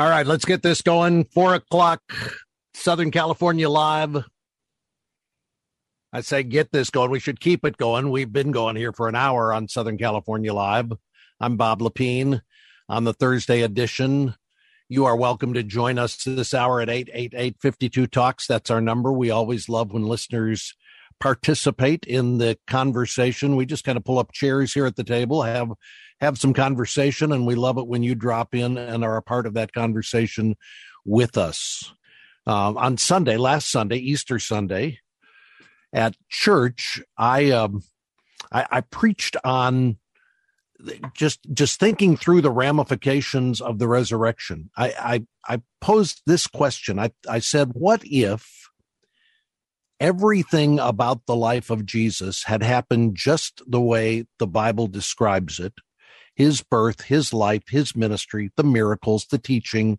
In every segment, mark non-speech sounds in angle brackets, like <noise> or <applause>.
All right, let's get this going. Four o'clock, Southern California live. I say get this going. We should keep it going. We've been going here for an hour on Southern California Live. I'm Bob Lepine on the Thursday edition. You are welcome to join us this hour at 888 Talks. That's our number. We always love when listeners participate in the conversation. We just kind of pull up chairs here at the table, have have some conversation, and we love it when you drop in and are a part of that conversation with us. Um, on Sunday, last Sunday, Easter Sunday, at church, I um, I, I preached on just just thinking through the ramifications of the resurrection. I I, I posed this question. I I said, what if everything about the life of Jesus had happened just the way the Bible describes it? His birth, his life, his ministry, the miracles, the teaching,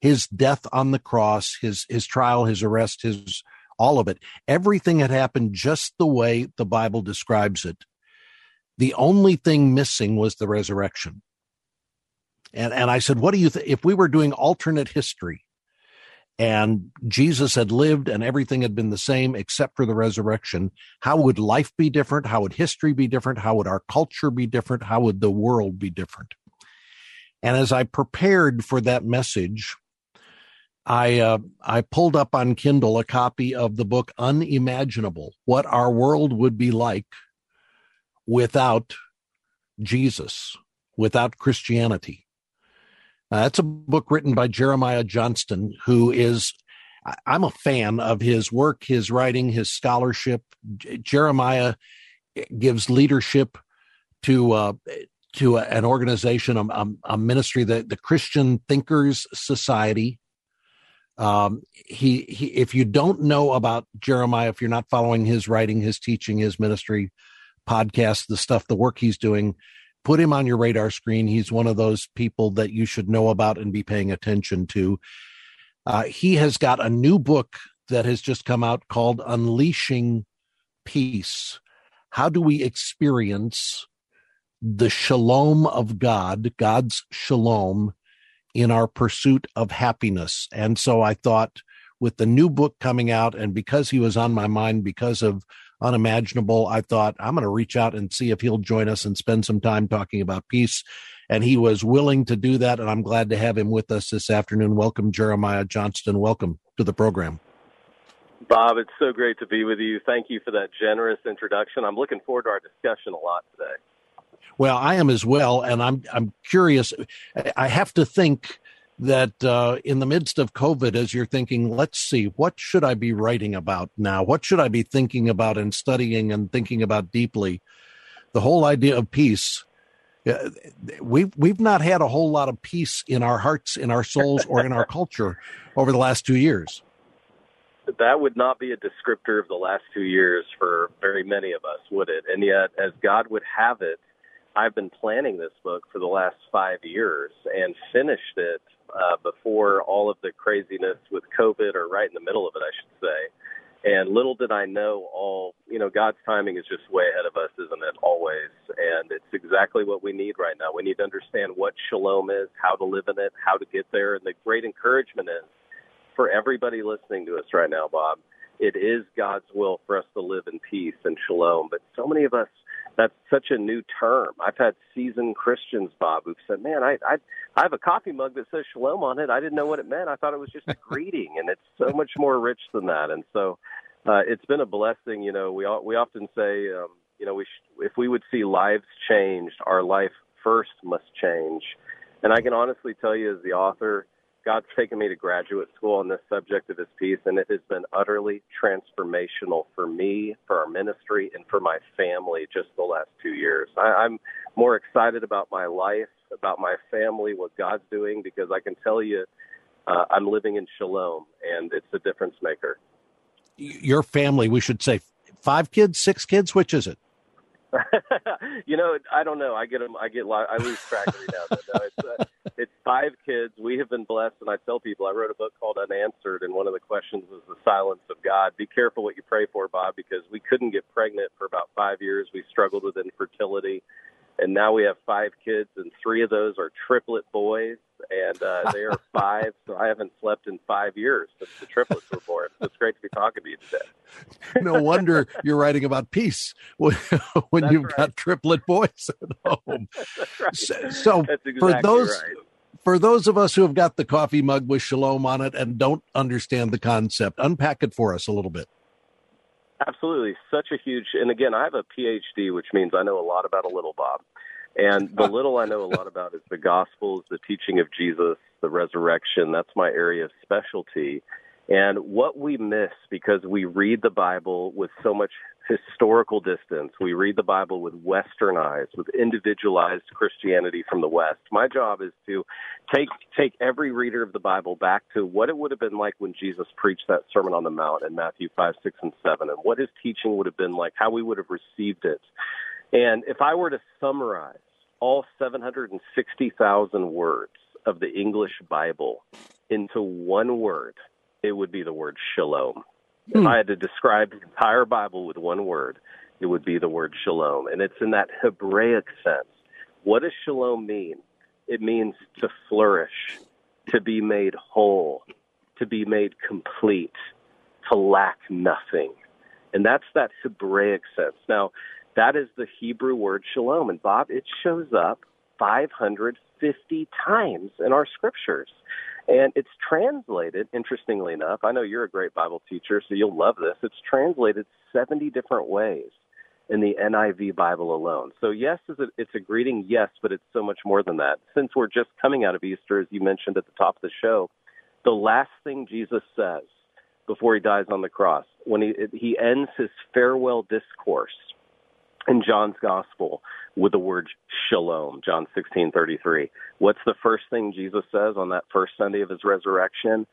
his death on the cross, his his trial, his arrest, his all of it. Everything had happened just the way the Bible describes it. The only thing missing was the resurrection. And, and I said, what do you think? If we were doing alternate history and Jesus had lived and everything had been the same except for the resurrection, how would life be different? How would history be different? How would our culture be different? How would the world be different? And as I prepared for that message, I uh, I pulled up on Kindle a copy of the book Unimaginable: What Our World Would Be Like Without Jesus, Without Christianity. Uh, that's a book written by Jeremiah Johnston, who is I'm a fan of his work, his writing, his scholarship. J- Jeremiah gives leadership to uh, to a, an organization, a, a ministry, the, the Christian Thinkers Society um, he, he, if you don't know about Jeremiah, if you're not following his writing, his teaching, his ministry, podcast, the stuff, the work he's doing, put him on your radar screen. He's one of those people that you should know about and be paying attention to. Uh, he has got a new book that has just come out called Unleashing Peace. How do we experience the shalom of God, God's shalom in our pursuit of happiness. And so I thought with the new book coming out, and because he was on my mind because of Unimaginable, I thought I'm going to reach out and see if he'll join us and spend some time talking about peace. And he was willing to do that. And I'm glad to have him with us this afternoon. Welcome, Jeremiah Johnston. Welcome to the program. Bob, it's so great to be with you. Thank you for that generous introduction. I'm looking forward to our discussion a lot today. Well, I am as well, and I'm I'm curious. I have to think that uh, in the midst of COVID, as you're thinking, let's see, what should I be writing about now? What should I be thinking about and studying and thinking about deeply? The whole idea of peace. Uh, we've we've not had a whole lot of peace in our hearts, in our souls, or in our <laughs> culture over the last two years. That would not be a descriptor of the last two years for very many of us, would it? And yet, as God would have it, I've been planning this book for the last five years and finished it uh, before all of the craziness with COVID, or right in the middle of it, I should say. And little did I know, all you know, God's timing is just way ahead of us, isn't it? Always, and it's exactly what we need right now. We need to understand what shalom is, how to live in it, how to get there, and the great encouragement is for everybody listening to us right now, Bob. It is God's will for us to live in peace and shalom, but so many of us that's such a new term. I've had seasoned Christians, Bob, who've said, "Man, I I I have a coffee mug that says Shalom on it. I didn't know what it meant. I thought it was just a <laughs> greeting, and it's so much more rich than that." And so, uh, it's been a blessing. You know, we we often say, um, you know, we sh- if we would see lives changed, our life first must change. And I can honestly tell you, as the author, God's taken me to graduate school on this subject of his peace, and it has been utterly transformational for me, for our ministry, and for my family just the last two years. I, I'm more excited about my life about my family, what God's doing, because I can tell you uh, I'm living in shalom, and it's a difference maker. Your family, we should say, five kids, six kids. Which is it? <laughs> you know, I don't know. I get them. I get. I lose track every now and then. No, it's, uh, <laughs> it's five kids. We have been blessed, and I tell people I wrote a book called Unanswered, and one of the questions was the silence of God. Be careful what you pray for, Bob, because we couldn't get pregnant for about five years. We struggled with infertility, and now we have five kids, and three of those are triplet boys, and uh, they are <laughs> five. so I haven't slept in five years since the triplets were born. So it's great to be talking to you today. <laughs> no wonder you're writing about peace <laughs> when, when you've right. got triplet boys at home. right. So, so exactly for those. Right. For those of us who have got the coffee mug with shalom on it and don't understand the concept, unpack it for us a little bit. Absolutely. Such a huge, and again, I have a PhD, which means I know a lot about a little, Bob. And the <laughs> little I know a lot about is the Gospels, the teaching of Jesus, the resurrection. That's my area of specialty. And what we miss because we read the Bible with so much historical distance, we read the Bible with Western eyes, with individualized Christianity from the West. My job is to take take every reader of the Bible back to what it would have been like when Jesus preached that Sermon on the Mount in Matthew five, six, and seven, and what his teaching would have been like, how we would have received it. And if I were to summarize all 760,000 words of the English Bible into one word, it would be the word shalom. Hmm. If I had to describe the entire Bible with one word, it would be the word shalom. And it's in that Hebraic sense. What does shalom mean? It means to flourish, to be made whole, to be made complete, to lack nothing. And that's that Hebraic sense. Now, that is the Hebrew word shalom. And Bob, it shows up 550 times in our scriptures. And it's translated, interestingly enough, I know you're a great Bible teacher, so you'll love this. It's translated 70 different ways in the NIV Bible alone. So, yes, it's a greeting, yes, but it's so much more than that. Since we're just coming out of Easter, as you mentioned at the top of the show, the last thing Jesus says before he dies on the cross, when he, he ends his farewell discourse in John's gospel with the word shalom, John 16:33. What's the first thing Jesus says on that first Sunday of his resurrection?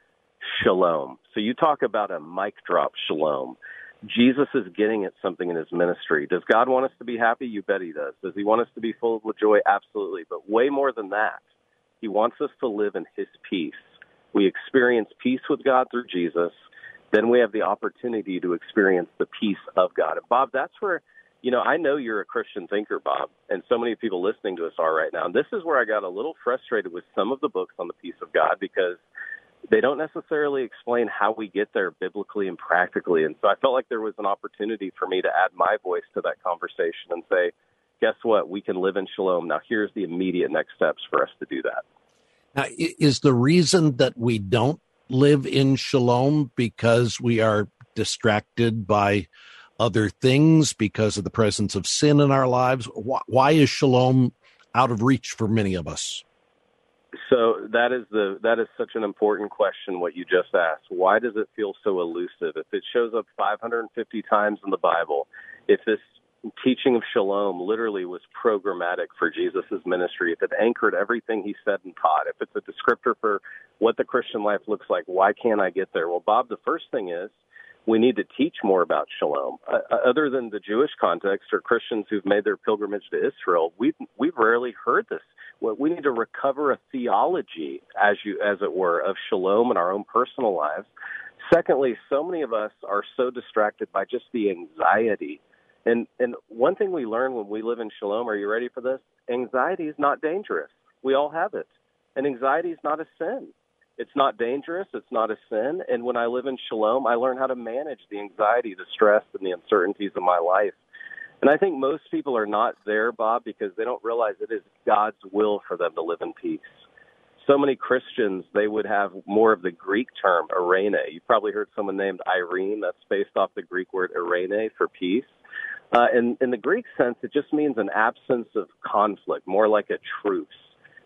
Shalom. So you talk about a mic drop shalom. Jesus is getting at something in his ministry. Does God want us to be happy? You bet he does. Does he want us to be full of joy? Absolutely. But way more than that, he wants us to live in his peace. We experience peace with God through Jesus. Then we have the opportunity to experience the peace of God. And Bob, that's where you know, I know you're a Christian thinker, Bob, and so many people listening to us are right now. And this is where I got a little frustrated with some of the books on the peace of God because they don't necessarily explain how we get there biblically and practically. And so I felt like there was an opportunity for me to add my voice to that conversation and say, guess what? We can live in shalom. Now, here's the immediate next steps for us to do that. Now, is the reason that we don't live in shalom because we are distracted by other things because of the presence of sin in our lives? Why, why is shalom out of reach for many of us? So that is the that is such an important question. What you just asked. Why does it feel so elusive? If it shows up 550 times in the Bible, if this teaching of shalom literally was programmatic for Jesus' ministry, if it anchored everything he said and taught, if it's a descriptor for what the Christian life looks like, why can't I get there? Well, Bob, the first thing is we need to teach more about shalom. Uh, uh, other than the Jewish context or Christians who've made their pilgrimage to Israel, we've we've rarely heard this. We need to recover a theology, as you as it were, of shalom in our own personal lives. Secondly, so many of us are so distracted by just the anxiety. And and one thing we learn when we live in shalom, are you ready for this? Anxiety is not dangerous. We all have it. And anxiety is not a sin. It's not dangerous. It's not a sin. And when I live in shalom, I learn how to manage the anxiety, the stress, and the uncertainties of my life. And I think most people are not there, Bob, because they don't realize it is God's will for them to live in peace. So many Christians, they would have more of the Greek term, eirene. You've probably heard someone named Irene. That's based off the Greek word eirene for peace. Uh, in, in the Greek sense, it just means an absence of conflict, more like a truce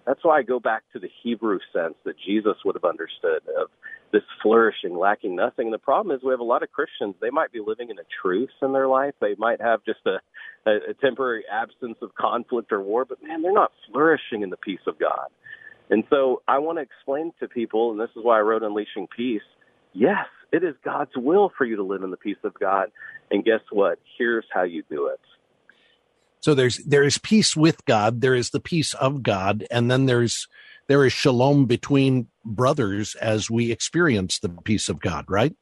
That's why I go back to the Hebrew sense that Jesus would have understood of this flourishing, lacking nothing. And the problem is we have a lot of Christians, they might be living in a truce in their life. They might have just a, a, a temporary absence of conflict or war, but man, they're not flourishing in the peace of God. And so I want to explain to people, and this is why I wrote Unleashing Peace, yes, it is God's will for you to live in the peace of God. And guess what? Here's how you do it. So there's there is peace with God, there is the peace of God, and then there's there is shalom between brothers as we experience the peace of God, right?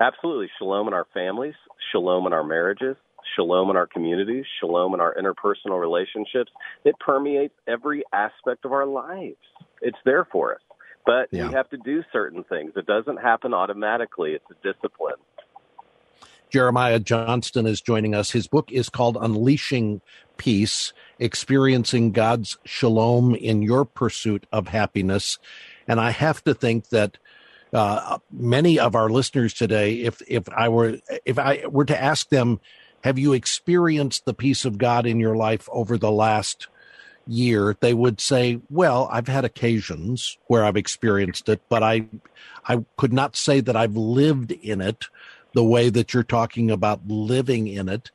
Absolutely. Shalom in our families, shalom in our marriages, shalom in our communities, shalom in our interpersonal relationships. It permeates every aspect of our lives. It's there for us. But yeah. we have to do certain things. It doesn't happen automatically. It's a discipline. Jeremiah Johnston is joining us. His book is called Unleashing Peace Experiencing God's Shalom in Your Pursuit of Happiness. And I have to think that uh, many of our listeners today, if if I were if I were to ask them, have you experienced the peace of God in your life over the last year, they would say, "Well, I've had occasions where I've experienced it, but I I could not say that I've lived in it the way that you're talking about living in it."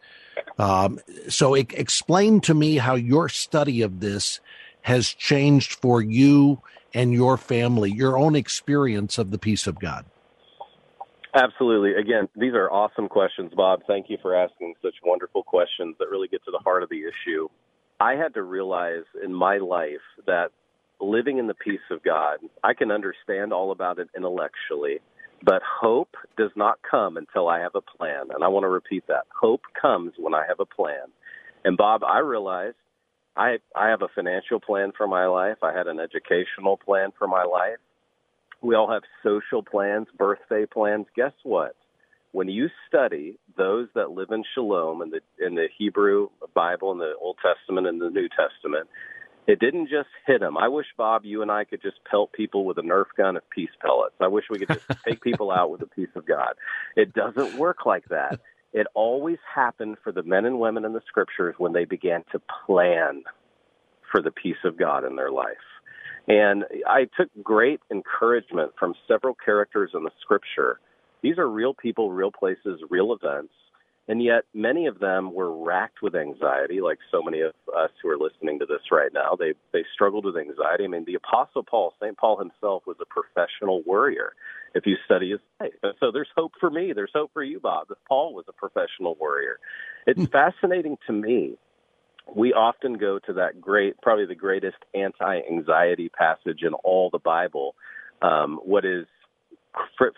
Um, so, explain to me how your study of this has changed for you and your family, your own experience of the peace of God. Absolutely. Again, these are awesome questions, Bob. Thank you for asking such wonderful questions that really get to the heart of the issue. I had to realize in my life that living in the peace of God, I can understand all about it intellectually, but hope does not come until I have a plan. And I want to repeat that. Hope comes when I have a plan. And Bob, I realized I I have a financial plan for my life. I had an educational plan for my life. We all have social plans, birthday plans. Guess what? when you study those that live in shalom in the in the Hebrew Bible, in the Old Testament and the New Testament, it didn't just hit them. I wish Bob, you and I could just pelt people with a Nerf gun of peace pellets. I wish we could just <laughs> take people out with the peace of God. It doesn't work like that. It always happened for the men and women in the scriptures when they began to plan for the peace of God in their life. And I took great encouragement from several characters in the scripture these are real people, real places, real events. And yet, many of them were racked with anxiety, like so many of us who are listening to this right now. They they struggled with anxiety. I mean, the Apostle Paul, St. Paul himself, was a professional worrier. If you study his life, and so there's hope for me. There's hope for you, Bob. If Paul was a professional worrier, it's hmm. fascinating to me. We often go to that great, probably the greatest anti-anxiety passage in all the Bible. Um, what is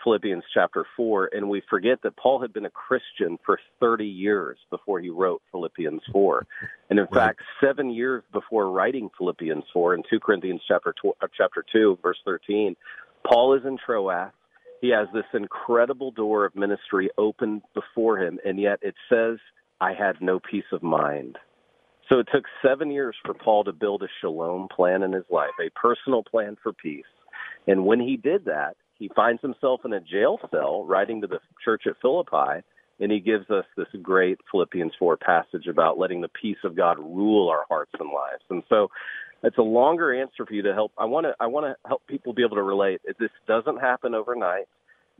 Philippians chapter 4, and we forget that Paul had been a Christian for 30 years before he wrote Philippians 4. And in right. fact, seven years before writing Philippians 4 in 2 Corinthians chapter, tw- uh, chapter 2, verse 13, Paul is in Troas. He has this incredible door of ministry open before him, and yet it says, I had no peace of mind. So it took seven years for Paul to build a shalom plan in his life, a personal plan for peace. And when he did that, he finds himself in a jail cell writing to the church at Philippi, and he gives us this great Philippians 4 passage about letting the peace of God rule our hearts and lives. And so it's a longer answer for you to help. I want to I want to help people be able to relate. This doesn't happen overnight.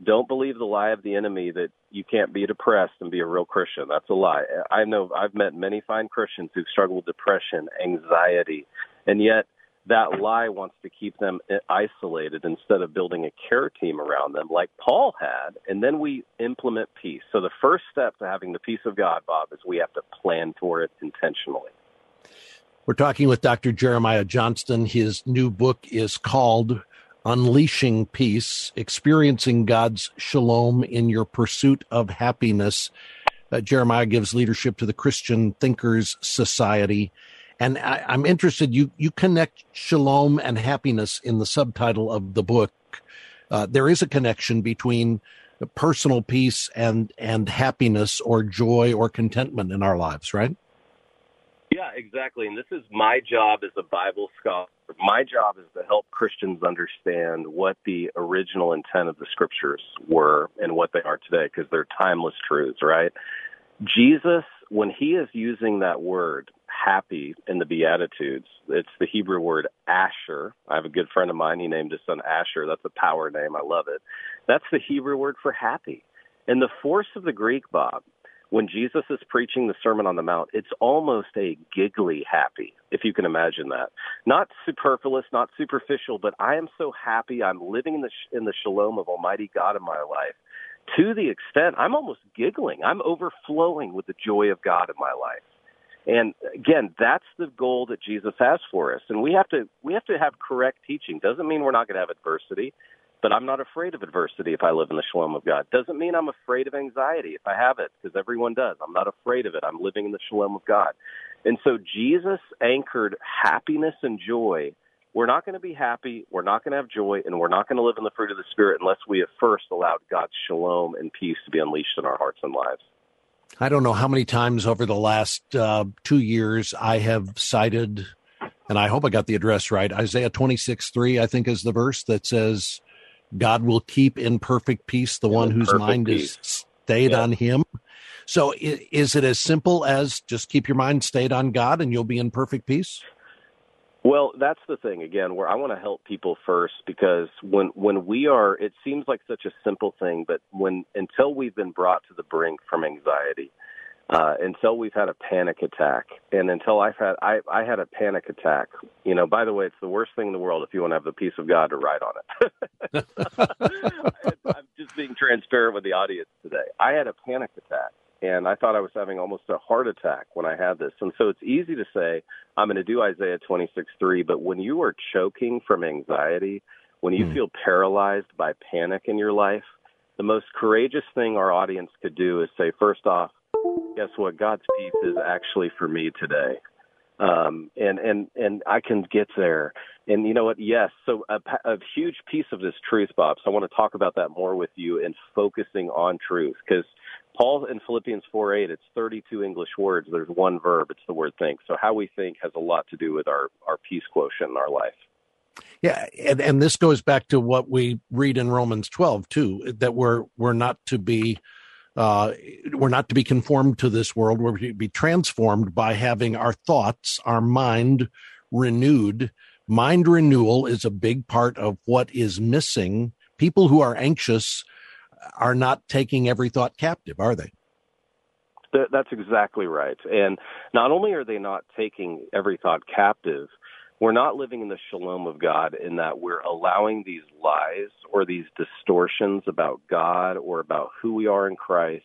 Don't believe the lie of the enemy that you can't be depressed and be a real Christian. That's a lie. I know I've met many fine Christians who've struggled with depression, anxiety, and yet that lie wants to keep them isolated instead of building a care team around them like Paul had. And then we implement peace. So the first step to having the peace of God, Bob, is we have to plan for it intentionally. We're talking with Dr. Jeremiah Johnston. His new book is called Unleashing Peace Experiencing God's Shalom in Your Pursuit of Happiness. Uh, Jeremiah gives leadership to the Christian Thinkers Society and I, am interested. You you connect shalom and happiness in the subtitle of the book. Uh, there is a connection between personal peace and and happiness or joy or contentment in our lives, right? Yeah, exactly. And this is my job as a Bible scholar. My job is to help Christians understand what the original intent of the scriptures were and what they are today because they're timeless truths, right? Jesus, when he is using that word, happy in the Beatitudes. It's the Hebrew word Asher. I have a good friend of mine. He named his son Asher. That's a power name. I love it. That's the Hebrew word for happy. And the force of the Greek, Bob, when Jesus is preaching the Sermon on the Mount, it's almost a giggly happy, if you can imagine that. Not superfluous, not superficial, but I am so happy. I'm living in the sh- in the shalom of Almighty God in my life to the extent I'm almost giggling. I'm overflowing with the joy of God in my life. And again, that's the goal that Jesus has for us. And we have to we have to have correct teaching. Doesn't mean we're not going to have adversity, but I'm not afraid of adversity if I live in the shalom of God. Doesn't mean I'm afraid of anxiety if I have it, because everyone does. I'm not afraid of it. I'm living in the shalom of God. And so Jesus anchored happiness and joy we're not going to be happy, we're not going to have joy, and we're not going to live in the fruit of the Spirit unless we have first allowed God's shalom and peace to be unleashed in our hearts and lives. I don't know how many times over the last uh, two years I have cited, and I hope I got the address right. Isaiah 26 3, I think, is the verse that says, God will keep in perfect peace the in one whose mind peace. is stayed yeah. on him. So is it as simple as just keep your mind stayed on God and you'll be in perfect peace? Well, that's the thing again where I want to help people first because when when we are it seems like such a simple thing but when until we've been brought to the brink from anxiety uh until we've had a panic attack and until I've had I I had a panic attack. You know, by the way, it's the worst thing in the world if you want to have the peace of God to write on it. <laughs> <laughs> I'm just being transparent with the audience today. I had a panic attack and I thought I was having almost a heart attack when I had this. And so it's easy to say I'm going to do Isaiah 26:3, but when you are choking from anxiety, when you mm. feel paralyzed by panic in your life, the most courageous thing our audience could do is say, first off, guess what? God's peace is actually for me today. Um, and and and I can get there. And you know what? Yes. So a, a huge piece of this truth, Bob. So I want to talk about that more with you and focusing on truth because Paul in Philippians 4 8, it's 32 English words. There's one verb. It's the word think. So how we think has a lot to do with our, our peace quotient in our life. Yeah, and, and this goes back to what we read in Romans 12 too, that we're we're not to be uh, we're not to be conformed to this world. We're to be transformed by having our thoughts, our mind renewed. Mind renewal is a big part of what is missing. People who are anxious are not taking every thought captive, are they? That's exactly right. And not only are they not taking every thought captive, we're not living in the shalom of God in that we're allowing these lies or these distortions about God or about who we are in Christ.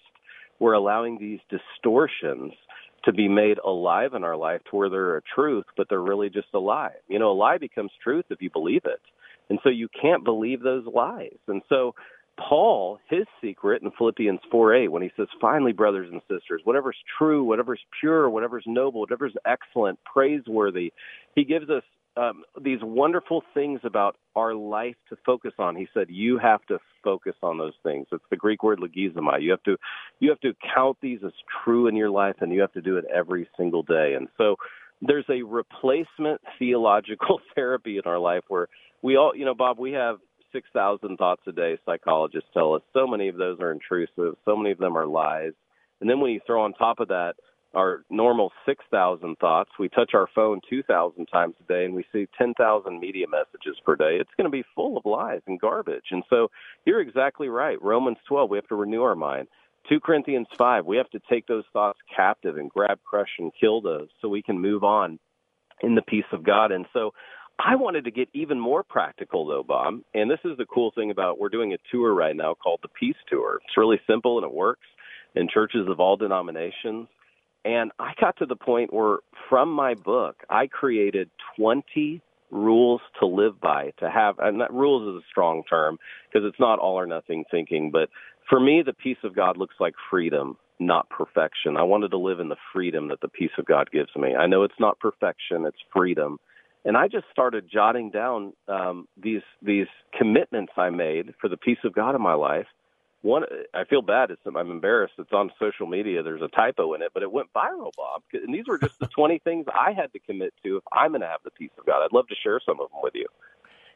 We're allowing these distortions to be made alive in our life to where they're a truth, but they're really just a lie. You know, a lie becomes truth if you believe it. And so you can't believe those lies. And so Paul, his secret in Philippians 4 8, when he says, finally, brothers and sisters, whatever's true, whatever's pure, whatever's noble, whatever's excellent, praiseworthy, he gives us um, these wonderful things about our life to focus on. He said, you have to focus on those things. It's the Greek word logizomai. You have to, you have to count these as true in your life and you have to do it every single day. And so there's a replacement theological <laughs> therapy in our life where we all, you know, Bob, we have 6,000 thoughts a day, psychologists tell us. So many of those are intrusive, so many of them are lies. And then when you throw on top of that our normal 6,000 thoughts, we touch our phone 2,000 times a day and we see 10,000 media messages per day. It's going to be full of lies and garbage. And so you're exactly right. Romans 12, we have to renew our mind. 2 Corinthians 5, we have to take those thoughts captive and grab, crush, and kill those so we can move on in the peace of God. And so I wanted to get even more practical though, Bob. And this is the cool thing about we're doing a tour right now called the Peace Tour. It's really simple and it works in churches of all denominations. And I got to the point where from my book, I created 20 rules to live by, to have, and that rules is a strong term because it's not all or nothing thinking. But for me, the peace of God looks like freedom, not perfection. I wanted to live in the freedom that the peace of God gives me. I know it's not perfection, it's freedom and I just started jotting down um, these these commitments I made for the peace of God in my life. One, I feel bad. It's, I'm embarrassed. It's on social media. There's a typo in it, but it went viral, Bob. And these were just the <laughs> 20 things I had to commit to if I'm going to have the peace of God. I'd love to share some of them with you.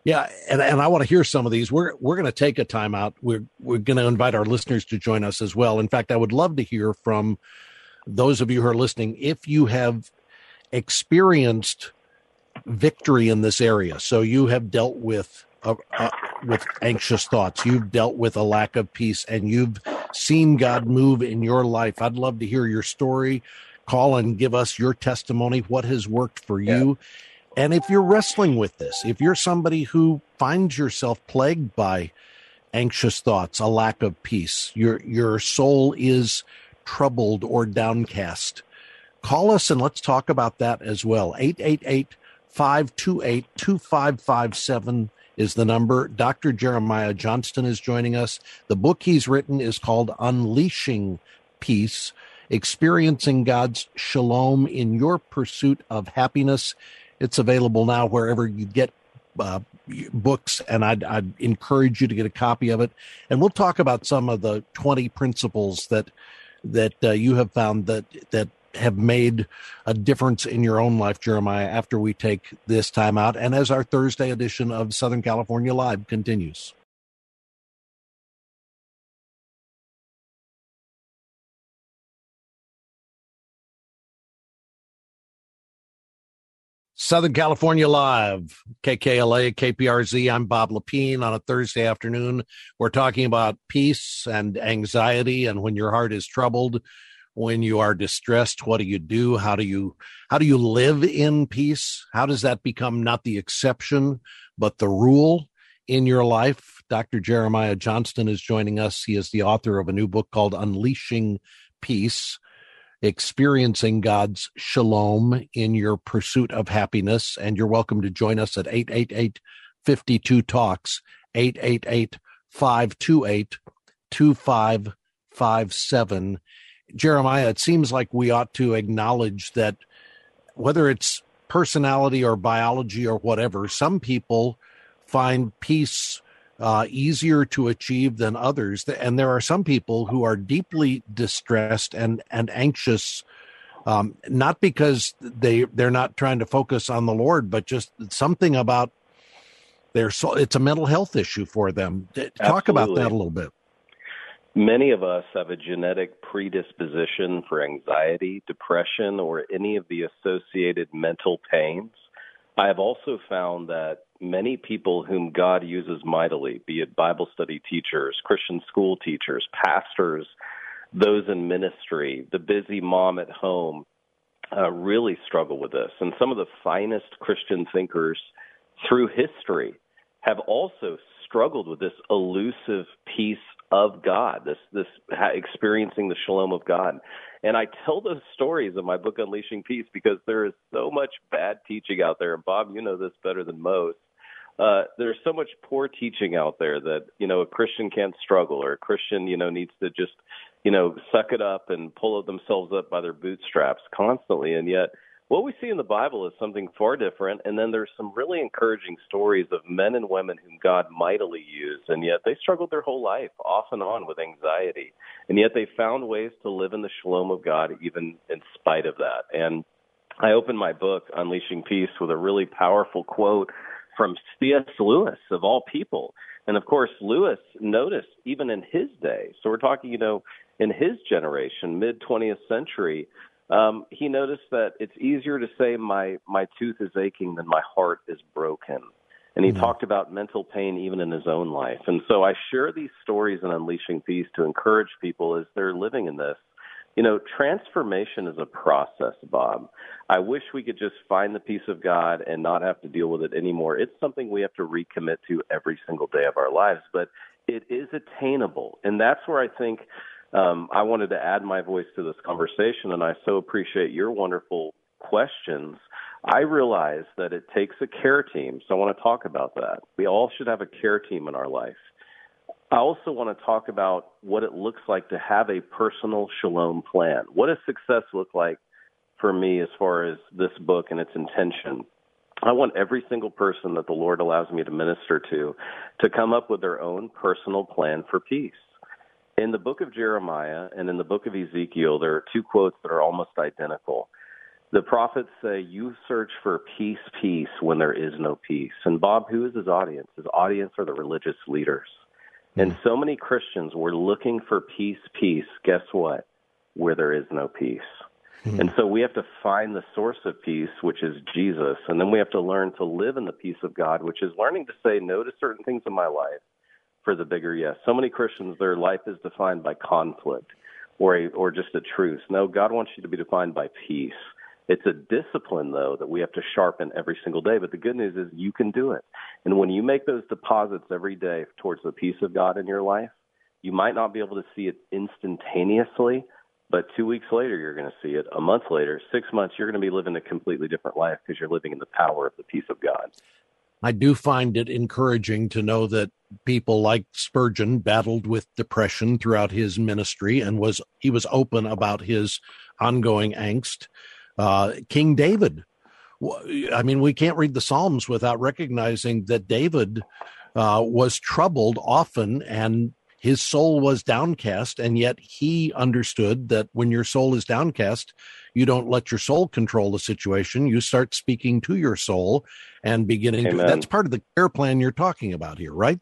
Yeah, and, and I want to hear some of these. We're we're going to take a time out. We're we're going to invite our listeners to join us as well. In fact, I would love to hear from those of you who are listening. If you have experienced victory in this area. So you have dealt with uh, uh, with anxious thoughts. You've dealt with a lack of peace, and you've seen God move in your life. I'd love to hear your story. Call and give us your testimony. What has worked for you? Yeah. And if you're wrestling with this, if you're somebody who finds yourself plagued by anxious thoughts, a lack of peace, your your soul is troubled or downcast, call us and let's talk about that as well. 888 528 2557 is the number. Dr. Jeremiah Johnston is joining us. The book he's written is called Unleashing Peace Experiencing God's Shalom in Your Pursuit of Happiness. It's available now wherever you get uh, books, and I'd, I'd, encourage you to get a copy of it. And we'll talk about some of the 20 principles that that uh, you have found that that have made a difference in your own life, Jeremiah, after we take this time out and as our Thursday edition of Southern California Live continues. Southern California Live, KKLA, KPRZ. I'm Bob Lepine on a Thursday afternoon. We're talking about peace and anxiety and when your heart is troubled when you are distressed what do you do? How do you how do you live in peace? How does that become not the exception but the rule in your life? Dr jeremiah johnston is joining us. He is the author of a new book called unleashing peace experiencing god's shalom in your pursuit of happiness. And you're welcome to join us at 888 52 talks 888 528 2557 Jeremiah, it seems like we ought to acknowledge that whether it's personality or biology or whatever, some people find peace uh, easier to achieve than others, and there are some people who are deeply distressed and and anxious, um, not because they they're not trying to focus on the Lord, but just something about their soul. It's a mental health issue for them. Talk Absolutely. about that a little bit. Many of us have a genetic predisposition for anxiety, depression, or any of the associated mental pains. I have also found that many people whom God uses mightily, be it Bible study teachers, Christian school teachers, pastors, those in ministry, the busy mom at home, uh, really struggle with this. And some of the finest Christian thinkers through history have also struggled with this elusive peace of God, this this experiencing the shalom of God. And I tell those stories in my book Unleashing Peace because there is so much bad teaching out there. And Bob, you know this better than most. Uh, there's so much poor teaching out there that you know a Christian can't struggle or a Christian you know needs to just you know suck it up and pull themselves up by their bootstraps constantly, and yet what we see in the Bible is something far different. And then there's some really encouraging stories of men and women whom God mightily used, and yet they struggled their whole life, off and on, with anxiety. And yet they found ways to live in the shalom of God, even in spite of that. And I opened my book, Unleashing Peace, with a really powerful quote from C.S. Lewis, of all people. And of course, Lewis noticed even in his day, so we're talking, you know, in his generation, mid 20th century, um, he noticed that it's easier to say my my tooth is aching than my heart is broken. And he mm-hmm. talked about mental pain even in his own life. And so I share these stories in Unleashing Peace to encourage people as they're living in this. You know, transformation is a process, Bob. I wish we could just find the peace of God and not have to deal with it anymore. It's something we have to recommit to every single day of our lives, but it is attainable. And that's where I think um, I wanted to add my voice to this conversation, and I so appreciate your wonderful questions. I realize that it takes a care team, so I want to talk about that. We all should have a care team in our life. I also want to talk about what it looks like to have a personal shalom plan. What does success look like for me as far as this book and its intention? I want every single person that the Lord allows me to minister to to come up with their own personal plan for peace. In the book of Jeremiah and in the book of Ezekiel, there are two quotes that are almost identical. The prophets say, You search for peace, peace when there is no peace. And Bob, who is his audience? His audience are the religious leaders. Mm. And so many Christians were looking for peace, peace. Guess what? Where there is no peace. Mm-hmm. And so we have to find the source of peace, which is Jesus. And then we have to learn to live in the peace of God, which is learning to say no to certain things in my life for the bigger yes. So many Christians, their life is defined by conflict or a, or just a truce. No, God wants you to be defined by peace. It's a discipline, though, that we have to sharpen every single day. But the good news is you can do it. And when you make those deposits every day towards the peace of God in your life, you might not be able to see it instantaneously, but two weeks later, you're going to see it. A month later, six months, you're going to be living a completely different life because you're living in the power of the peace of God. I do find it encouraging to know that people like Spurgeon battled with depression throughout his ministry and was he was open about his ongoing angst. Uh, King David, I mean, we can't read the Psalms without recognizing that David uh, was troubled often and his soul was downcast, and yet he understood that when your soul is downcast, you don't let your soul control the situation. You start speaking to your soul and beginning Amen. to. That's part of the care plan you're talking about here, right?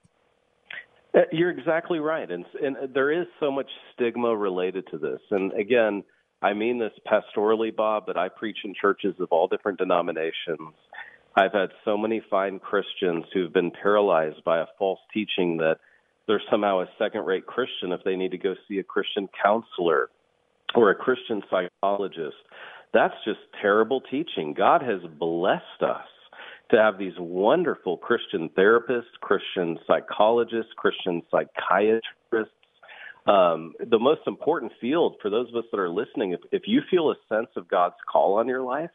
Uh, you're exactly right, and and there is so much stigma related to this. And again, I mean this pastorally, Bob, but I preach in churches of all different denominations. I've had so many fine Christians who've been paralyzed by a false teaching that they're somehow a second rate Christian if they need to go see a Christian counselor or a Christian psychologist. That's just terrible teaching. God has blessed us to have these wonderful Christian therapists, Christian psychologists, Christian psychiatrists. Um, the most important field for those of us that are listening, if, if you feel a sense of God's call on your life,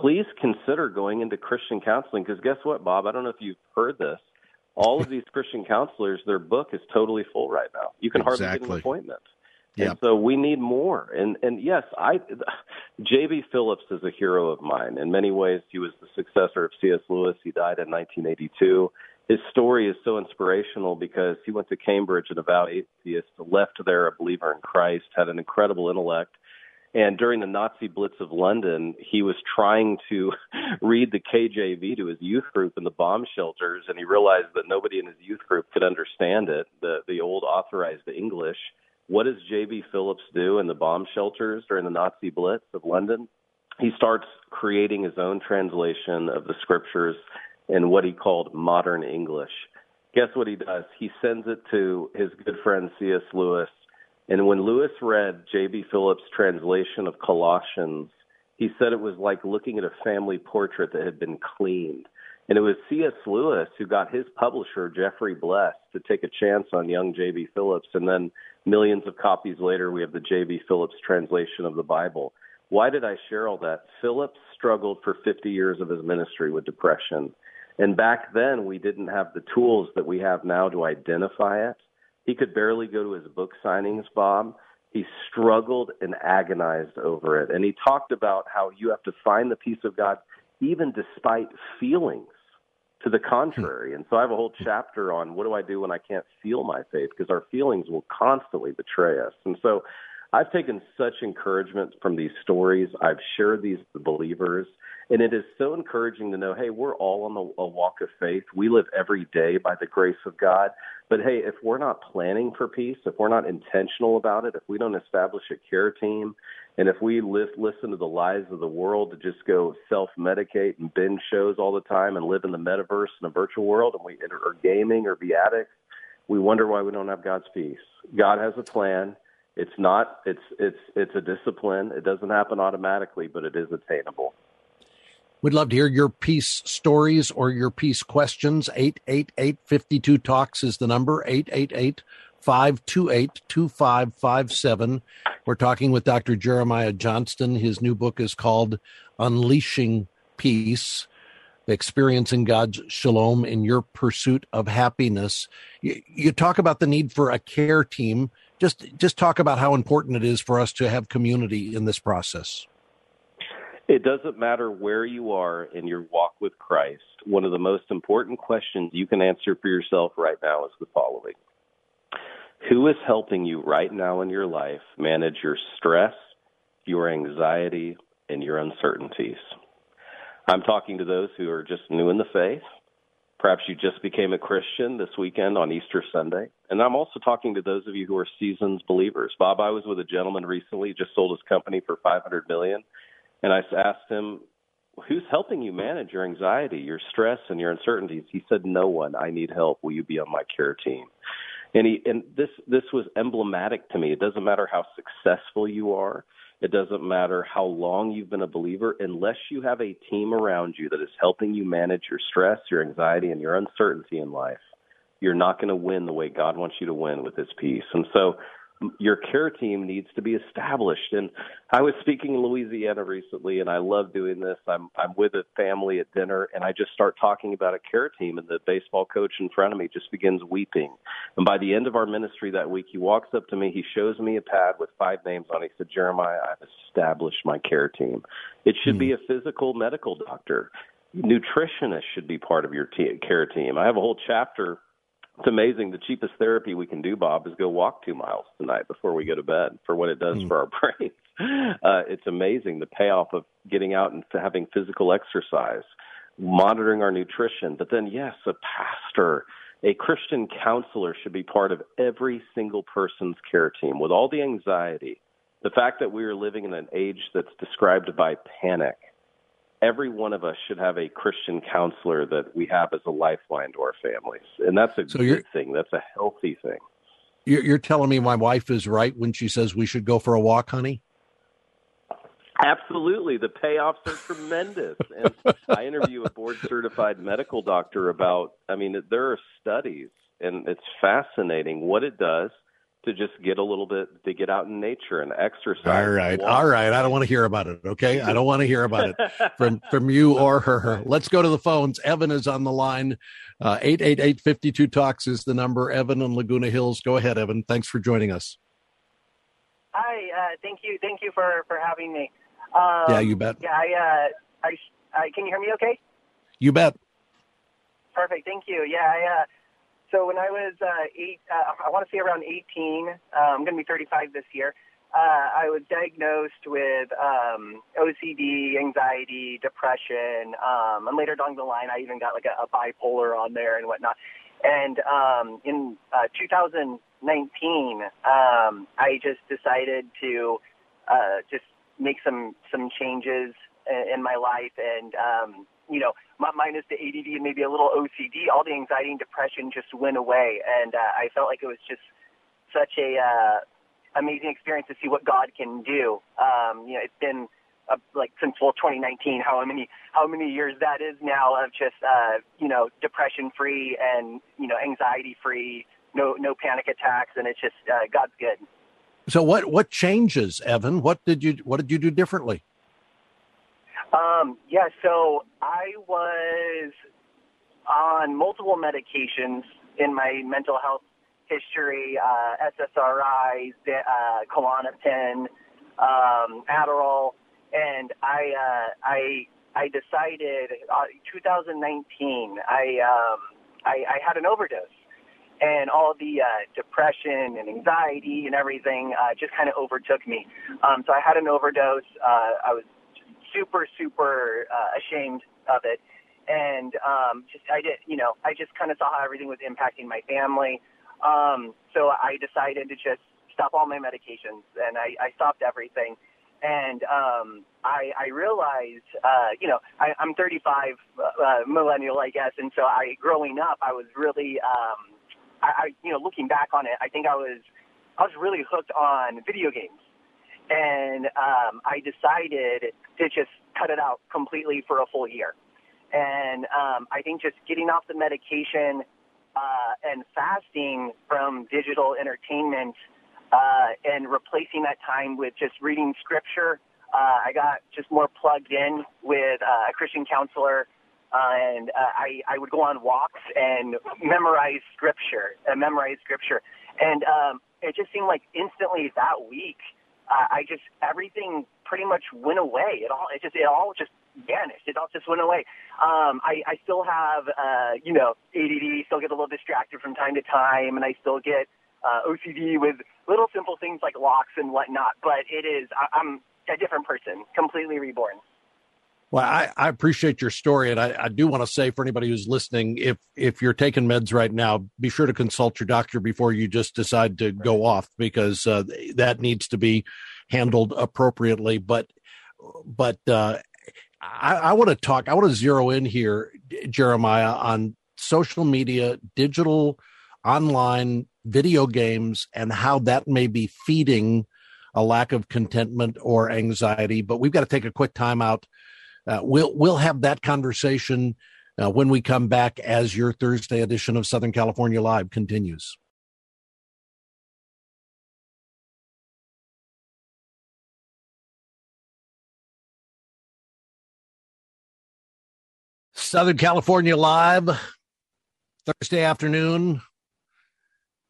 please consider going into Christian counseling. Because guess what, Bob? I don't know if you've heard this all of these Christian counselors, their book is totally full right now. You can hardly get an appointment. Yep. And so we need more. And and yes, I <laughs> J.B. Phillips is a hero of mine. In many ways, he was the successor of C.S. Lewis. He died in 1982. His story is so inspirational because he went to Cambridge, an devout atheist, left there a believer in Christ, had an incredible intellect, and during the Nazi Blitz of London, he was trying to <laughs> read the KJV to his youth group in the bomb shelters, and he realized that nobody in his youth group could understand it, the, the old authorized English. What does J.B. Phillips do in the bomb shelters during the Nazi Blitz of London? He starts creating his own translation of the scriptures in what he called modern English. Guess what he does? He sends it to his good friend C.S. Lewis and when Lewis read J.B. Phillips' translation of Colossians, he said it was like looking at a family portrait that had been cleaned. And it was C.S. Lewis who got his publisher, Geoffrey Bles, to take a chance on young J.B. Phillips. And then millions of copies later, we have the J.B. Phillips translation of the Bible. Why did I share all that? Phillips struggled for 50 years of his ministry with depression. And back then, we didn't have the tools that we have now to identify it. He could barely go to his book signings, Bob. He struggled and agonized over it. And he talked about how you have to find the peace of God even despite feelings to the contrary. And so I have a whole chapter on what do I do when I can't feel my faith because our feelings will constantly betray us. And so I've taken such encouragement from these stories. I've shared these with believers. And it is so encouraging to know, hey, we're all on the, a walk of faith. We live every day by the grace of God. But hey, if we're not planning for peace, if we're not intentional about it, if we don't establish a care team, and if we live, listen to the lies of the world to just go self-medicate and binge shows all the time and live in the metaverse in a virtual world, and we are gaming or be addicts, we wonder why we don't have God's peace. God has a plan. It's not. It's it's it's a discipline. It doesn't happen automatically, but it is attainable. We'd love to hear your peace stories or your peace questions. 888 52 Talks is the number, 888 528 2557. We're talking with Dr. Jeremiah Johnston. His new book is called Unleashing Peace Experiencing God's Shalom in Your Pursuit of Happiness. You, you talk about the need for a care team. Just, just talk about how important it is for us to have community in this process. It doesn't matter where you are in your walk with Christ. One of the most important questions you can answer for yourself right now is the following Who is helping you right now in your life manage your stress, your anxiety, and your uncertainties? I'm talking to those who are just new in the faith. Perhaps you just became a Christian this weekend on Easter Sunday. And I'm also talking to those of you who are seasoned believers. Bob, I was with a gentleman recently, just sold his company for 500 million, and I asked him, "Who's helping you manage your anxiety, your stress, and your uncertainties?" He said, "No one. I need help. Will you be on my care team?" And he and this this was emblematic to me. It doesn't matter how successful you are. It doesn't matter how long you've been a believer, unless you have a team around you that is helping you manage your stress, your anxiety, and your uncertainty in life. You're not going to win the way God wants you to win with His peace. And so your care team needs to be established. And I was speaking in Louisiana recently, and I love doing this. I'm I'm with a family at dinner, and I just start talking about a care team, and the baseball coach in front of me just begins weeping. And by the end of our ministry that week, he walks up to me, he shows me a pad with five names on it. He said, "Jeremiah, I've established my care team. It should mm. be a physical medical doctor." Nutritionist should be part of your te- care team. I have a whole chapter it's amazing. The cheapest therapy we can do, Bob, is go walk two miles tonight before we go to bed for what it does mm. for our <laughs> brains. Uh, it's amazing the payoff of getting out and having physical exercise, monitoring our nutrition. But then, yes, a pastor, a Christian counselor should be part of every single person's care team with all the anxiety. The fact that we are living in an age that's described by panic every one of us should have a Christian counselor that we have as a lifeline to our families, and that's a so good thing. That's a healthy thing. You're, you're telling me my wife is right when she says we should go for a walk, honey. Absolutely. The payoffs are tremendous. And I interview a board certified medical doctor about, I mean, there are studies, and it's fascinating what it does to just get a little bit to get out in nature and exercise. All right, all right. I don't want to hear about it. Okay, I don't want to hear about it from from you or her. Let's go to the phones. Evan is on the line. Uh, eight eight eight fifty two talks is the number. Evan in Laguna Hills. Go ahead, Evan. Thanks for joining us. Hi. Uh, thank you. Thank you for for having me. Um, yeah, you bet. Yeah, I, uh, I, I, can you hear me? Okay. You bet. Perfect. Thank you. Yeah, I. Uh, so when I was uh, eight, uh, I want to say around 18, uh, I'm going to be 35 this year. Uh, I was diagnosed with um, OCD, anxiety, depression, um, and later down the line, I even got like a, a bipolar on there and whatnot. And um, in uh, 2019, um, I just decided to uh, just make some some changes in, my life, and um, you know, minus the ADD and maybe a little OCD, all the anxiety and depression just went away, and uh, I felt like it was just such a uh, amazing experience to see what God can do. Um, you know, it's been uh, like since well 2019, how many how many years that is now of just uh, you know depression free and you know anxiety free, no no panic attacks, and it's just uh, God's good. So what what changes, Evan? What did you what did you do differently? Um, yeah, so I was on multiple medications in my mental health history, uh, SSRIs, uh, Klonopin, um, Adderall, and I, uh, I, I decided, uh, 2019, I, um, I, I had an overdose and all the uh, depression and anxiety and everything uh, just kind of overtook me. Um, so I had an overdose. Uh, I was super, super uh, ashamed of it. And um, just I did, you know, I just kind of saw how everything was impacting my family. Um, so I decided to just stop all my medications, and I, I stopped everything. And um, I, I realized, uh, you know, I, I'm 35, uh, uh, millennial, I guess, and so I, growing up, I was really, um, I, I, you know, looking back on it, I think I was, I was really hooked on video games and um, I decided to just cut it out completely for a full year. And um, I think just getting off the medication uh, and fasting from digital entertainment uh, and replacing that time with just reading scripture, uh, I got just more plugged in with uh, a Christian counselor. Uh, and uh, I, I would go on walks and memorize scripture and memorize scripture. And um, it just seemed like instantly that week, uh, I just everything pretty much went away. It all it just it all just vanished. It all just went away. Um, I, I still have uh, you know ADD, still get a little distracted from time to time, and I still get uh, OCD with little simple things like locks and whatnot. But it is I, I'm a different person, completely reborn. Well, I, I appreciate your story, and I, I do want to say for anybody who's listening, if if you're taking meds right now, be sure to consult your doctor before you just decide to go off because uh, that needs to be handled appropriately. But but uh, I, I want to talk. I want to zero in here, Jeremiah, on social media, digital, online video games, and how that may be feeding a lack of contentment or anxiety. But we've got to take a quick time out uh, we'll we'll have that conversation uh, when we come back as your Thursday edition of Southern California Live continues. Southern California Live, Thursday afternoon.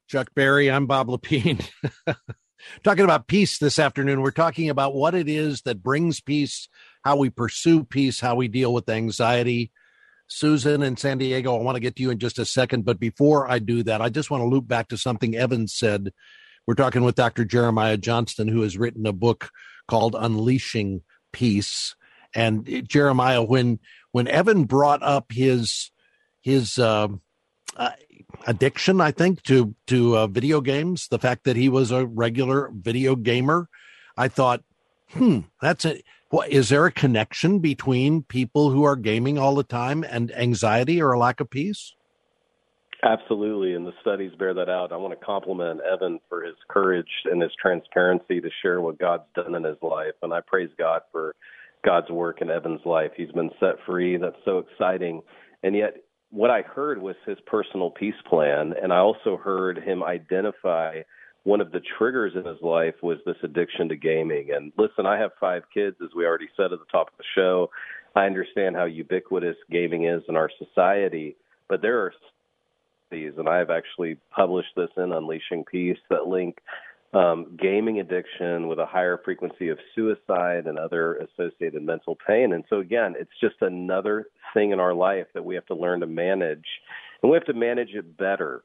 Chuck Berry, I'm Bob Lepine. <laughs> talking about peace this afternoon. We're talking about what it is that brings peace how we pursue peace, how we deal with anxiety. Susan in San Diego, I want to get to you in just a second. But before I do that, I just want to loop back to something Evan said. We're talking with Dr. Jeremiah Johnston, who has written a book called Unleashing Peace. And Jeremiah, when when Evan brought up his his uh, uh, addiction, I think to to uh, video games, the fact that he was a regular video gamer, I thought, hmm, that's a what, is there a connection between people who are gaming all the time and anxiety or a lack of peace? Absolutely, and the studies bear that out. I want to compliment Evan for his courage and his transparency to share what God's done in his life, and I praise God for God's work in Evan's life. He's been set free. That's so exciting. And yet, what I heard was his personal peace plan, and I also heard him identify one of the triggers in his life was this addiction to gaming. And listen, I have five kids, as we already said at the top of the show. I understand how ubiquitous gaming is in our society, but there are these, and I have actually published this in Unleashing Peace that link um, gaming addiction with a higher frequency of suicide and other associated mental pain. And so, again, it's just another thing in our life that we have to learn to manage, and we have to manage it better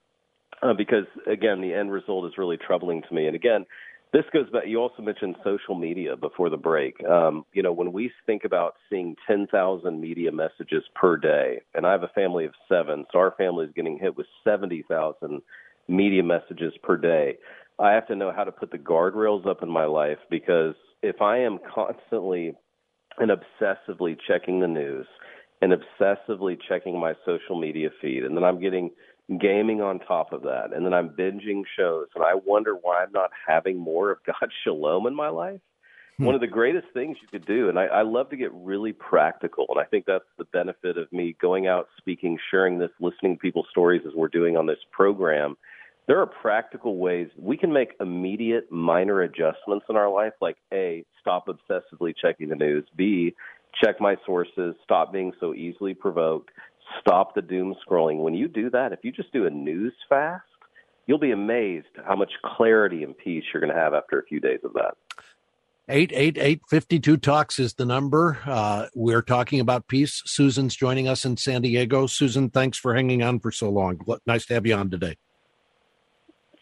uh, because again, the end result is really troubling to me. And again, this goes back. You also mentioned social media before the break. Um, you know, when we think about seeing 10,000 media messages per day, and I have a family of seven, so our family is getting hit with 70,000 media messages per day. I have to know how to put the guardrails up in my life because if I am constantly and obsessively checking the news and obsessively checking my social media feed, and then I'm getting gaming on top of that, and then I'm binging shows, and I wonder why I'm not having more of <laughs> God's shalom in my life. Hmm. One of the greatest things you could do, and I, I love to get really practical, and I think that's the benefit of me going out, speaking, sharing this, listening to people's stories as we're doing on this program. There are practical ways we can make immediate minor adjustments in our life, like A, stop obsessively checking the news, B, check my sources, stop being so easily provoked, stop the doom scrolling. When you do that, if you just do a news fast, you'll be amazed how much clarity and peace you're going to have after a few days of that. 888 talks is the number. Uh, we're talking about peace. Susan's joining us in San Diego. Susan, thanks for hanging on for so long. Nice to have you on today.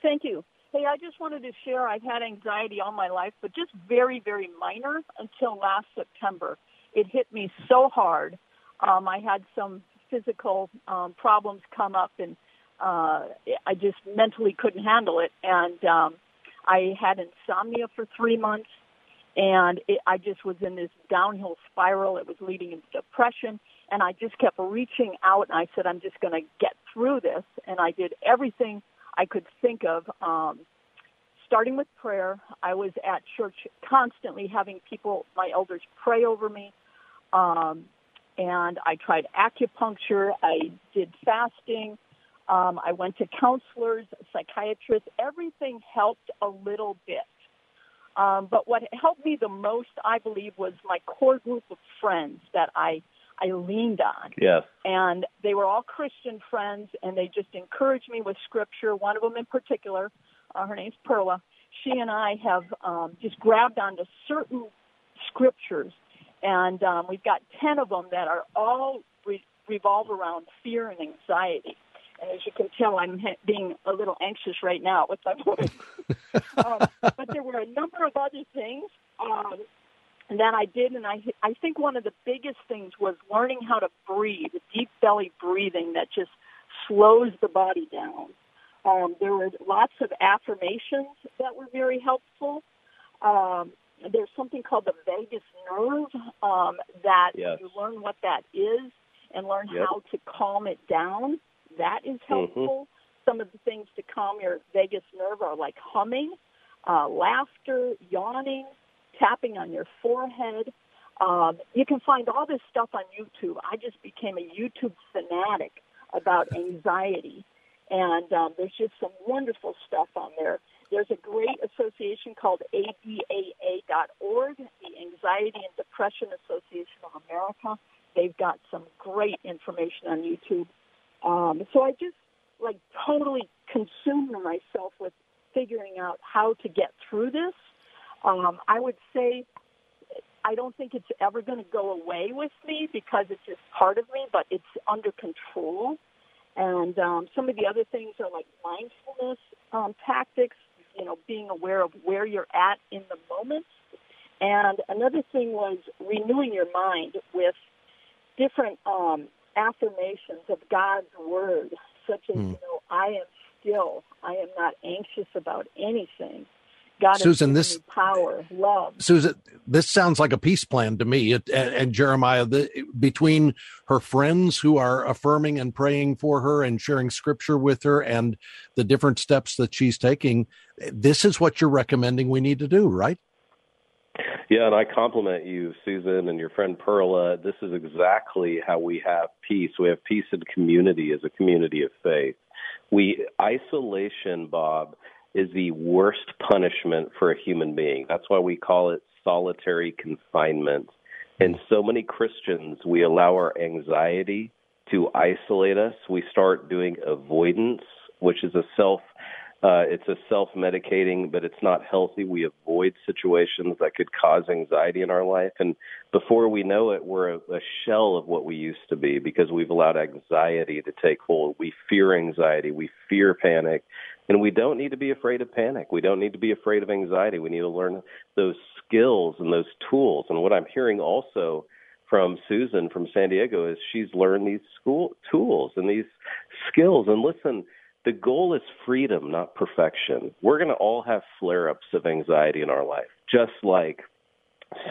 Thank you. Hey, I just wanted to share I've had anxiety all my life, but just very, very minor until last September. It hit me so hard. Um, I had some physical um, problems come up, and uh, I just mentally couldn't handle it. And um, I had insomnia for three months, and it, I just was in this downhill spiral. It was leading into depression, and I just kept reaching out. And I said, "I'm just going to get through this." And I did everything I could think of. Um, starting with prayer, I was at church constantly having people, my elders, pray over me. Um, and I tried acupuncture. I did fasting. Um, I went to counselors, psychiatrists. Everything helped a little bit. Um, but what helped me the most, I believe, was my core group of friends that I I leaned on. Yes. And they were all Christian friends, and they just encouraged me with scripture. One of them in particular, uh, her name's Perla. She and I have um, just grabbed onto certain scriptures and um, we've got 10 of them that are all re- revolve around fear and anxiety. And as you can tell, I'm ha- being a little anxious right now with my voice. <laughs> um, but there were a number of other things. Um, that I did, and I I think one of the biggest things was learning how to breathe, deep belly breathing that just slows the body down. Um, there were lots of affirmations that were very helpful. Um, there's something called the vagus nerve um, that yes. you learn what that is and learn Yep. how to calm it down. That is Mm-hmm. helpful. Some of the things to calm your vagus nerve are like humming, uh, laughter, yawning, tapping on your forehead. Um, you can find all this stuff on YouTube. I just became a YouTube fanatic about anxiety, and um, there's just some wonderful stuff on there. There's a great association called ADAA.org, the Anxiety and Depression Association of America. They've got some great information on YouTube. Um, so I just like totally consumed myself with figuring out how to get through this. Um, I would say I don't think it's ever going to go away with me because it's just part of me, but it's under control. And um, some of the other things are like mindfulness um, tactics, you know, being aware of where you're at in the moment. And another thing was renewing your mind with different um, affirmations of God's word, such as, Hmm. you know, I am still, I am not anxious about anything. God Susan, this- power, love. Susan, this sounds like a peace plan to me. It, and, and Jeremiah, the, between her friends who are affirming and praying for her and sharing scripture with her, and the different steps that she's taking, this is what you're recommending we need to do, right? Yeah, and I compliment you, Susan, and your friend Perla. This is exactly how we have peace. We have peace in community as a community of faith. We isolation, Bob, is the worst punishment for a human being. That's why we call it solitary confinement. And so many Christians, we allow our anxiety to isolate us. We start doing avoidance, which is a self uh, it's a self-medicating, but it's not healthy. We avoid situations that could cause anxiety in our life, and before we know it, we're a, a shell of what we used to be because we've allowed anxiety to take hold. We fear anxiety, we fear panic, and we don't need to be afraid of panic. We don't need to be afraid of anxiety. We need to learn those skills and those tools. And what I'm hearing also from Susan from San Diego is she's learned these school tools and these skills. And listen, the goal is freedom, not perfection. We're going to all have flare ups of anxiety in our life, just like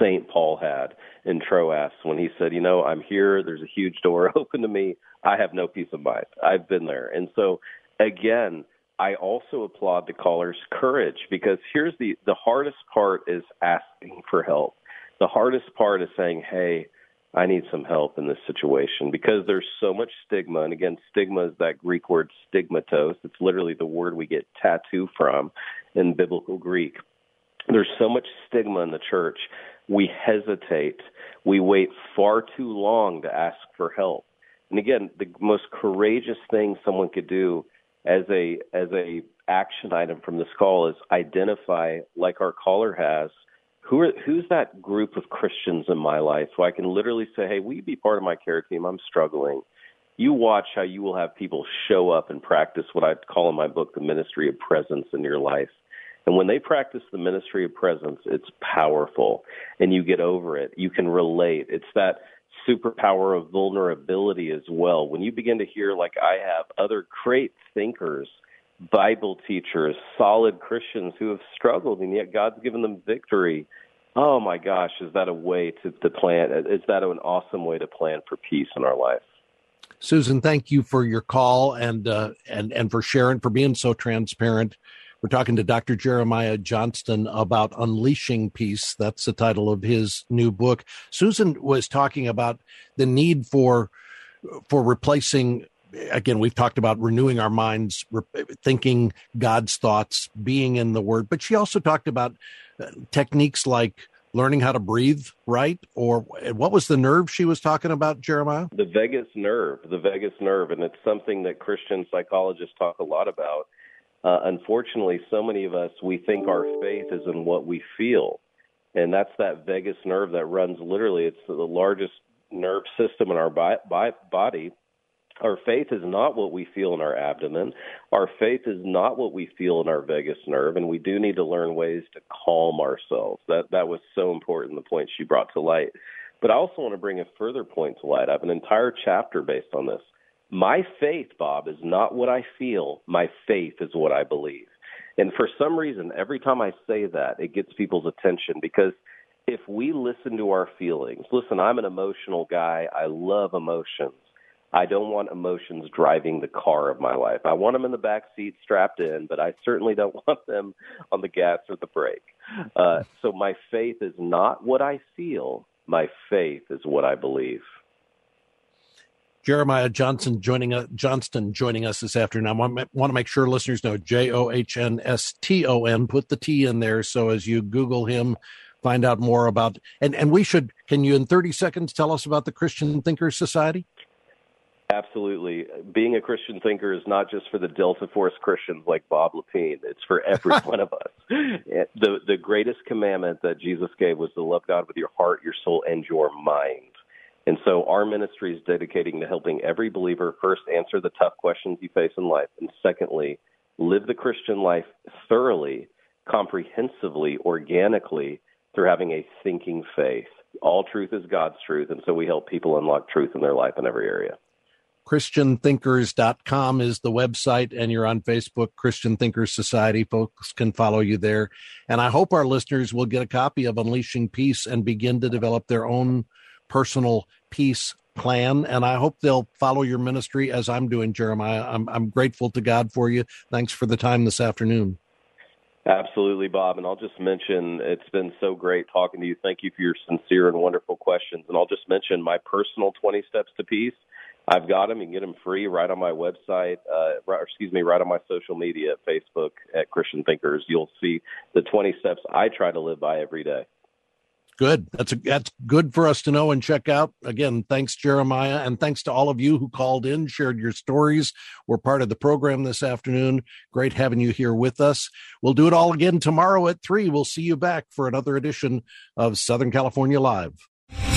St. Paul had in Troas when he said, You know, I'm here, there's a huge door <laughs> open to me, I have no peace of mind. I've been there. And so, again, I also applaud the caller's courage because here's the the hardest part is asking for help. The hardest part is saying, "Hey, I need some help in this situation because there's so much stigma. And again, stigma is that Greek word stigmatos. It's literally the word we get tattoo from in biblical Greek. There's so much stigma in the church. We hesitate. We wait far too long to ask for help. And again, the most courageous thing someone could do as a as a action item from this call is identify, like our caller has, who are who's that group of Christians in my life who I can literally say, Hey, will you be part of my care team? I'm struggling. You watch how you will have people show up and practice what I call in my book the ministry of presence in your life. And when they practice the ministry of presence, it's powerful and you get over it. You can relate. It's that superpower of vulnerability as well. When you begin to hear, like I have, other great thinkers Bible teachers, solid Christians who have struggled, and yet God's given them victory. Oh my gosh, is that a way to, to plan? Is that an awesome way to plan for peace in our life? Susan, thank you for your call and uh, and and for sharing, for being so transparent. We're talking to Dr. Jeremiah Johnston about unleashing peace. That's the title of his new book. Susan was talking about the need for for replacing again we've talked about renewing our minds thinking god's thoughts being in the word but she also talked about uh, techniques like learning how to breathe right or what was the nerve she was talking about jeremiah The vagus nerve, the vagus nerve, and it's something that Christian psychologists talk a lot about. Uh, unfortunately, so many of us we think our faith is in what we feel, and that's that vagus nerve that runs literally. It's the largest nerve system in our bi- bi- body, Our faith is not what we feel in our abdomen. Our faith is not what we feel in our vagus nerve, and we do need to learn ways to calm ourselves. That that was so important. The point she brought to light. But I also want to bring a further point to light. I have an entire chapter based on this. My faith, Bob, is not what I feel. My faith is what I believe. And for some reason, every time I say that, it gets people's attention because if we listen to our feelings, listen, I'm an emotional guy. I love emotions. I don't want emotions driving the car of my life. I want them in the back seat strapped in, but I certainly don't <laughs> want them on the gas or the brake. Uh, so my faith is not what I feel. My faith is what I believe. Jeremiah Johnson joining us, Johnston joining us this afternoon. I want, want to make sure listeners know J O H N S T O N. Put the T in there so as you Google him, find out more about and and we should. Can you in thirty seconds tell us about the Christian Thinkers Society? Absolutely. Being a Christian thinker is not just for the Delta Force Christians like Bob Lepine. It's for every <laughs> one of us. The the greatest commandment that Jesus gave was to love God with your heart, your soul, and your mind. And so our ministry is dedicating to helping every believer first answer the tough questions you face in life, and secondly, live the Christian life thoroughly, comprehensively, organically through having a thinking faith. All truth is God's truth, and so we help people unlock truth in their life in every area. ChristianThinkers.com is the website, and you're on Facebook, Christian Thinkers Society. Folks can follow you there. And I hope our listeners will get a copy of Unleashing Peace and begin to develop their own personal peace plan. And I hope they'll follow your ministry as I'm doing, Jeremiah. I'm, I'm grateful to God for you. Thanks for the time this afternoon. Absolutely, Bob. And I'll just mention it's been so great talking to you. Thank you for your sincere and wonderful questions. And I'll just mention my personal 20 steps to peace. I've got them. You can get them free right on my website, uh, right, excuse me, right on my social media Facebook at Christian Thinkers. You'll see the 20 steps I try to live by every day. Good. That's a, that's good for us to know and check out. Again, thanks Jeremiah, and thanks to all of you who called in, shared your stories. We're part of the program this afternoon. Great having you here with us. We'll do it all again tomorrow at three. We'll see you back for another edition of Southern California Live.